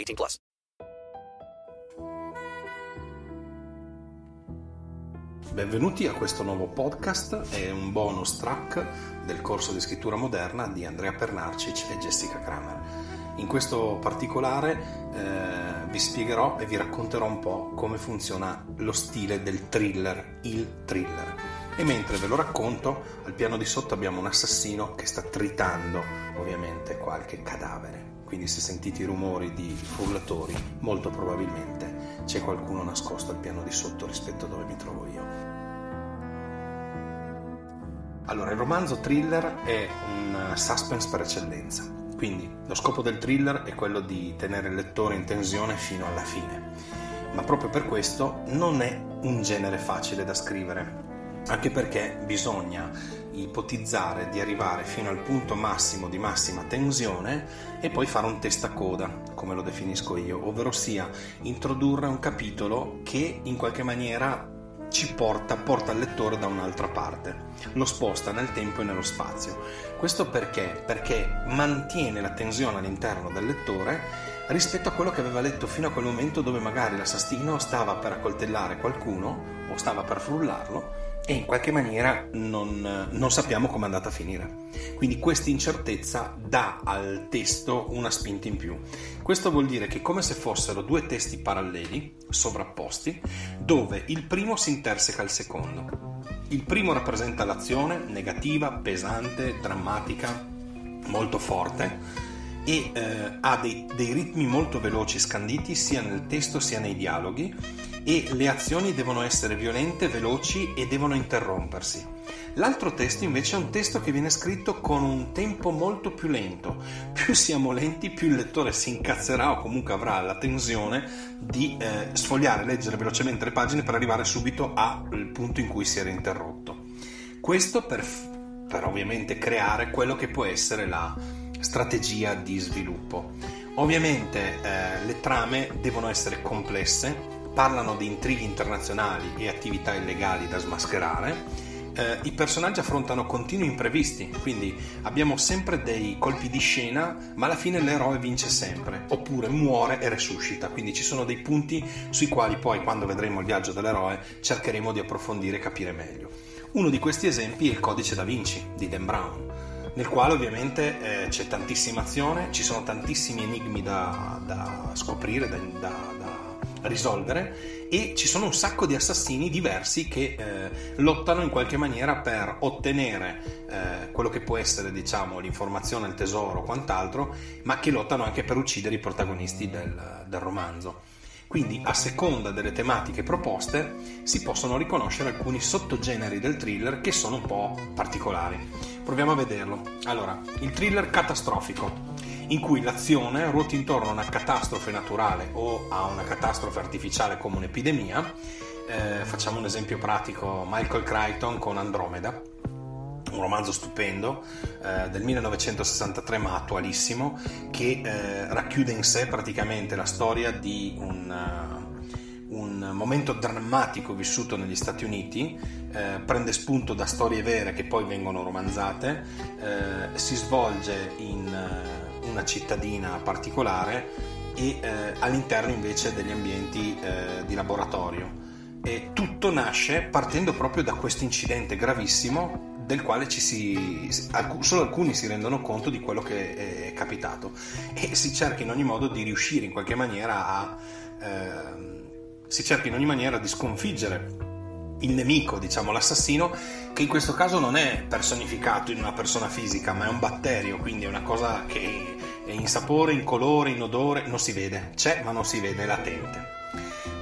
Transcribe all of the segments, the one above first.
18 plus. Benvenuti a questo nuovo podcast, è un bonus track del corso di scrittura moderna di Andrea Pernarcic e Jessica Kramer. In questo particolare eh, vi spiegherò e vi racconterò un po' come funziona lo stile del thriller, il thriller. E mentre ve lo racconto, al piano di sotto abbiamo un assassino che sta tritando ovviamente qualche cadavere. Quindi se sentite i rumori di frullatori, molto probabilmente c'è qualcuno nascosto al piano di sotto rispetto a dove mi trovo io. Allora, il romanzo thriller è un suspense per eccellenza, quindi lo scopo del thriller è quello di tenere il lettore in tensione fino alla fine, ma proprio per questo non è un genere facile da scrivere, anche perché bisogna ipotizzare di arrivare fino al punto massimo di massima tensione e poi fare un testacoda, come lo definisco io, ovvero sia introdurre un capitolo che in qualche maniera ci porta, porta il lettore da un'altra parte, lo sposta nel tempo e nello spazio. Questo perché? Perché mantiene la tensione all'interno del lettore rispetto a quello che aveva letto fino a quel momento dove magari l'assassino stava per accoltellare qualcuno o stava per frullarlo e in qualche maniera non, non sappiamo come è andata a finire. Quindi questa incertezza dà al testo una spinta in più. Questo vuol dire che è come se fossero due testi paralleli, sovrapposti, dove il primo si interseca al secondo. Il primo rappresenta l'azione negativa, pesante, drammatica, molto forte e eh, ha dei, dei ritmi molto veloci scanditi sia nel testo sia nei dialoghi e le azioni devono essere violente, veloci e devono interrompersi. L'altro testo invece è un testo che viene scritto con un tempo molto più lento. Più siamo lenti, più il lettore si incazzerà o comunque avrà la tensione di eh, sfogliare, leggere velocemente le pagine per arrivare subito al punto in cui si era interrotto. Questo per, per ovviamente creare quello che può essere la strategia di sviluppo. Ovviamente eh, le trame devono essere complesse, parlano di intrighi internazionali e attività illegali da smascherare. Eh, I personaggi affrontano continui imprevisti, quindi abbiamo sempre dei colpi di scena, ma alla fine l'eroe vince sempre, oppure muore e resuscita. Quindi ci sono dei punti sui quali poi, quando vedremo il viaggio dell'eroe, cercheremo di approfondire e capire meglio. Uno di questi esempi è il Codice da Vinci di Dan Brown nel quale ovviamente eh, c'è tantissima azione, ci sono tantissimi enigmi da, da scoprire, da, da, da, risolvere e ci sono un sacco di assassini diversi che eh, lottano in qualche maniera per ottenere eh, quello che può essere diciamo l'informazione, il tesoro o quant'altro, ma che lottano anche per uccidere i protagonisti del, del romanzo. Quindi, a seconda delle tematiche proposte, si possono riconoscere alcuni sottogeneri del thriller che sono un po' particolari. Proviamo a vederlo. Allora, il thriller catastrofico, in cui l'azione ruota intorno a una catastrofe naturale o a una catastrofe artificiale come un'epidemia. Eh, facciamo un esempio pratico: Michael Crichton con Andromeda un romanzo stupendo eh, del 1963 ma attualissimo che eh, racchiude in sé praticamente la storia di un, uh, un momento drammatico vissuto negli Stati Uniti, eh, prende spunto da storie vere che poi vengono romanzate, eh, si svolge in uh, una cittadina particolare e all'interno invece degli ambienti di laboratorio. E tutto nasce partendo proprio da questo incidente gravissimo del quale ci si, solo alcuni si rendono conto di quello che è capitato. E si cerca in ogni modo di riuscire in qualche maniera a eh, si cerca in ogni maniera di sconfiggere il nemico, diciamo l'assassino, che in questo caso non è personificato in una persona fisica, ma è un batterio, quindi è una cosa che è in sapore, in colore, in odore, non si vede, c'è ma non si vede, è latente.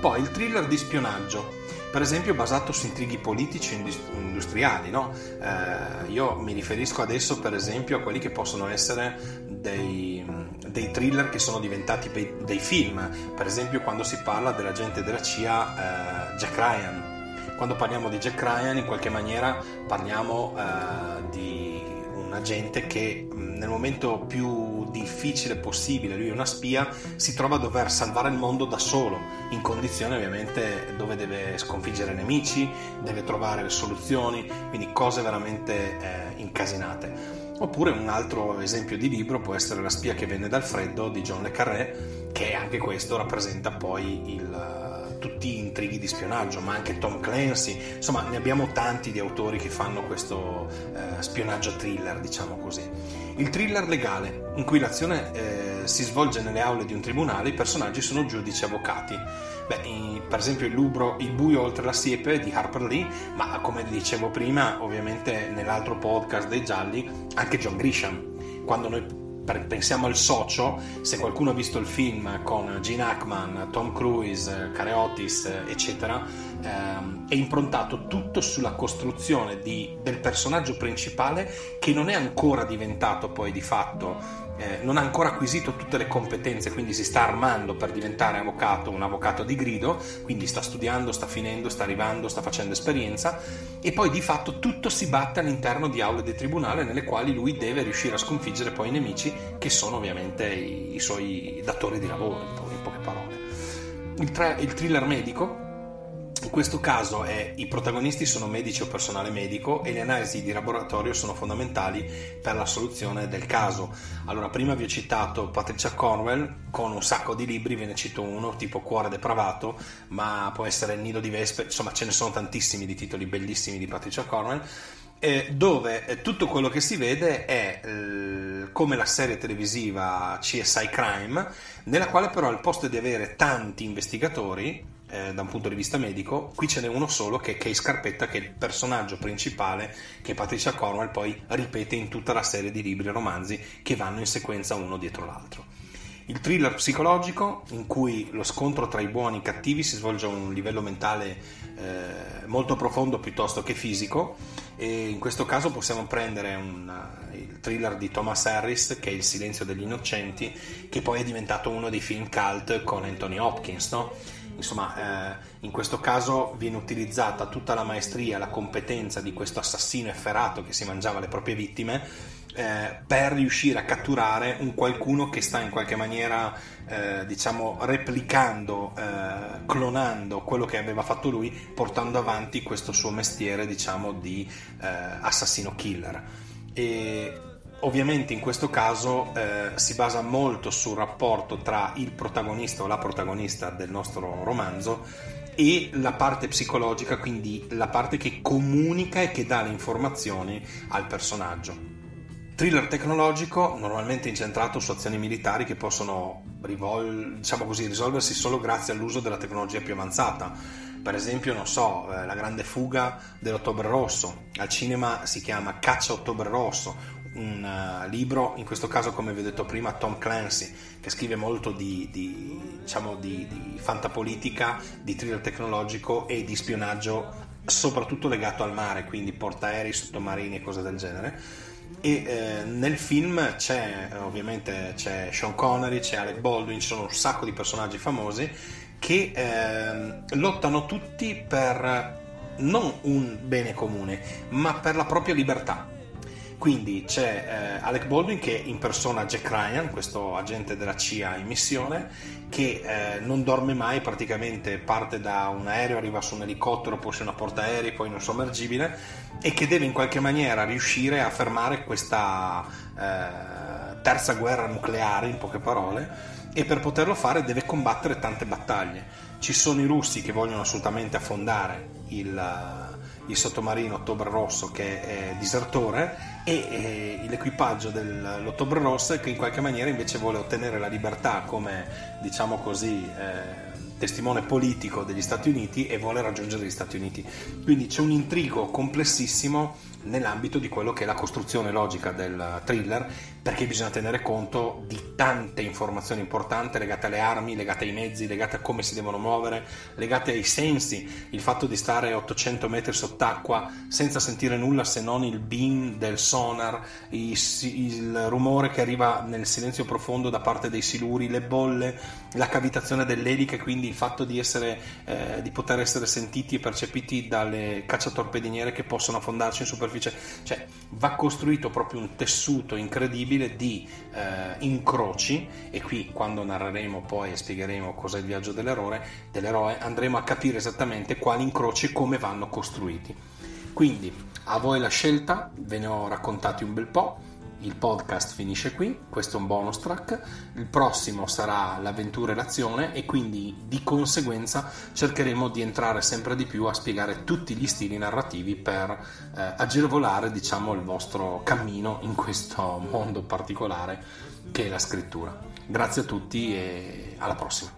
Poi il thriller di spionaggio, per esempio basato su intrighi politici e industriali, no? eh, io mi riferisco adesso per esempio a quelli che possono essere dei, dei thriller che sono diventati dei film, per esempio quando si parla dell'agente della CIA eh, Jack Ryan quando parliamo di Jack Ryan in qualche maniera parliamo uh, di un agente che nel momento più difficile possibile, lui è una spia, si trova a dover salvare il mondo da solo, in condizioni ovviamente dove deve sconfiggere nemici, deve trovare le soluzioni, quindi cose veramente eh, incasinate. Oppure un altro esempio di libro può essere La spia che venne dal freddo di John Le Carré, che anche questo rappresenta poi il tutti intrighi di spionaggio, ma anche Tom Clancy, insomma ne abbiamo tanti di autori che fanno questo eh, spionaggio thriller, diciamo così. Il thriller legale, in cui l'azione eh, si svolge nelle aule di un tribunale, i personaggi sono giudici e avvocati. Beh, per esempio il libro Il buio oltre la siepe di Harper Lee, ma come dicevo prima, ovviamente nell'altro podcast dei gialli, anche John Grisham. Quando noi pensiamo al socio, se qualcuno ha visto il film con Gene Hackman, Tom Cruise, Careotis, eccetera, ehm, è improntato tutto sulla costruzione di, del personaggio principale che non è ancora diventato poi di fatto eh, non ha ancora acquisito tutte le competenze, quindi si sta armando per diventare avvocato, un avvocato di grido, quindi sta studiando, sta finendo, sta arrivando, sta facendo esperienza e poi di fatto tutto si batte all'interno di aule di tribunale nelle quali lui deve riuscire a sconfiggere poi i nemici che sono ovviamente i, i suoi datori di lavoro, in poche parole. Il, tra- il thriller medico in questo caso è, i protagonisti sono medici o personale medico e le analisi di laboratorio sono fondamentali per la soluzione del caso. Allora, prima vi ho citato Patricia Cornwell con un sacco di libri, ve ne cito uno tipo Cuore depravato, ma può essere Il nido di vespe, insomma ce ne sono tantissimi di titoli bellissimi di Patricia Cornwell. Eh, dove eh, tutto quello che si vede è eh, come la serie televisiva CSI Crime, nella quale però al posto di avere tanti investigatori eh, da un punto di vista medico, qui ce n'è uno solo che è Kay Scarpetta, che è il personaggio principale che Patricia Cornwell poi ripete in tutta la serie di libri e romanzi che vanno in sequenza uno dietro l'altro. Il thriller psicologico, in cui lo scontro tra i buoni e i cattivi si svolge a un livello mentale eh, molto profondo piuttosto che fisico, e in questo caso possiamo prendere un, il thriller di Thomas Harris, che è Il silenzio degli innocenti, che poi è diventato uno dei film cult con Anthony Hopkins, no? Insomma, eh, in questo caso viene utilizzata tutta la maestria, la competenza di questo assassino efferato che si mangiava le proprie vittime eh, per riuscire a catturare un qualcuno che sta in qualche maniera, eh, diciamo, replicando, eh, clonando quello che aveva fatto lui, portando avanti questo suo mestiere, diciamo, di eh, assassino killer. E Ovviamente in questo caso eh, si basa molto sul rapporto tra il protagonista o la protagonista del nostro romanzo e la parte psicologica, quindi la parte che comunica e che dà le informazioni al personaggio. Thriller tecnologico, normalmente incentrato su azioni militari che possono rivol- diciamo così, risolversi solo grazie all'uso della tecnologia più avanzata. Per esempio, non so, eh, la grande fuga dell'Ottobre Rosso. Al cinema si chiama Caccia Ottobre Rosso, un uh, libro, in questo caso come vi ho detto prima Tom Clancy, che scrive molto di, di, diciamo, di, di fantapolitica, di thriller tecnologico e di spionaggio, soprattutto legato al mare, quindi portaerei, sottomarini e cose del genere. E eh, nel film c'è ovviamente c'è Sean Connery, c'è Alec Baldwin, ci sono un sacco di personaggi famosi che eh, lottano tutti per non un bene comune, ma per la propria libertà quindi c'è eh, Alec Baldwin che impersona Jack Ryan, questo agente della CIA in missione, che eh, non dorme mai, praticamente parte da un aereo, arriva su un elicottero, poi su una portaerei, poi in un sommergibile e che deve in qualche maniera riuscire a fermare questa eh, terza guerra nucleare, in poche parole, e per poterlo fare deve combattere tante battaglie. Ci sono i russi che vogliono assolutamente affondare il il sottomarino Ottobre Rosso che è disertore e, e l'equipaggio dell'Ottobre Rosso che in qualche maniera invece vuole ottenere la libertà come diciamo così eh, testimone politico degli Stati Uniti e vuole raggiungere gli Stati Uniti. Quindi c'è un intrigo complessissimo nell'ambito di quello che è la costruzione logica del thriller, perché bisogna tenere conto di tante informazioni importanti legate alle armi, legate ai mezzi, legate a come si devono muovere, legate ai sensi, il fatto di stare 800 metri sott'acqua senza sentire nulla se non il beam del sonar, il, il rumore che arriva nel silenzio profondo da parte dei siluri, le bolle, la cavitazione dell'elica, quindi il fatto di, essere, eh, di poter essere sentiti e percepiti dalle cacciatorpediniere che possono affondarci in superficie, cioè va costruito proprio un tessuto incredibile di eh, incroci e qui quando narreremo poi e spiegheremo cos'è il viaggio dell'eroe, dell'eroe andremo a capire esattamente quali incroci e come vanno costruiti. Quindi a voi la scelta, ve ne ho raccontati un bel po' il podcast finisce qui, questo è un bonus track, il prossimo sarà l'avventura e l'azione e quindi di conseguenza cercheremo di entrare sempre di più a spiegare tutti gli stili narrativi per eh, agevolare diciamo il vostro cammino in questo mondo particolare che è la scrittura. Grazie a tutti e alla prossima.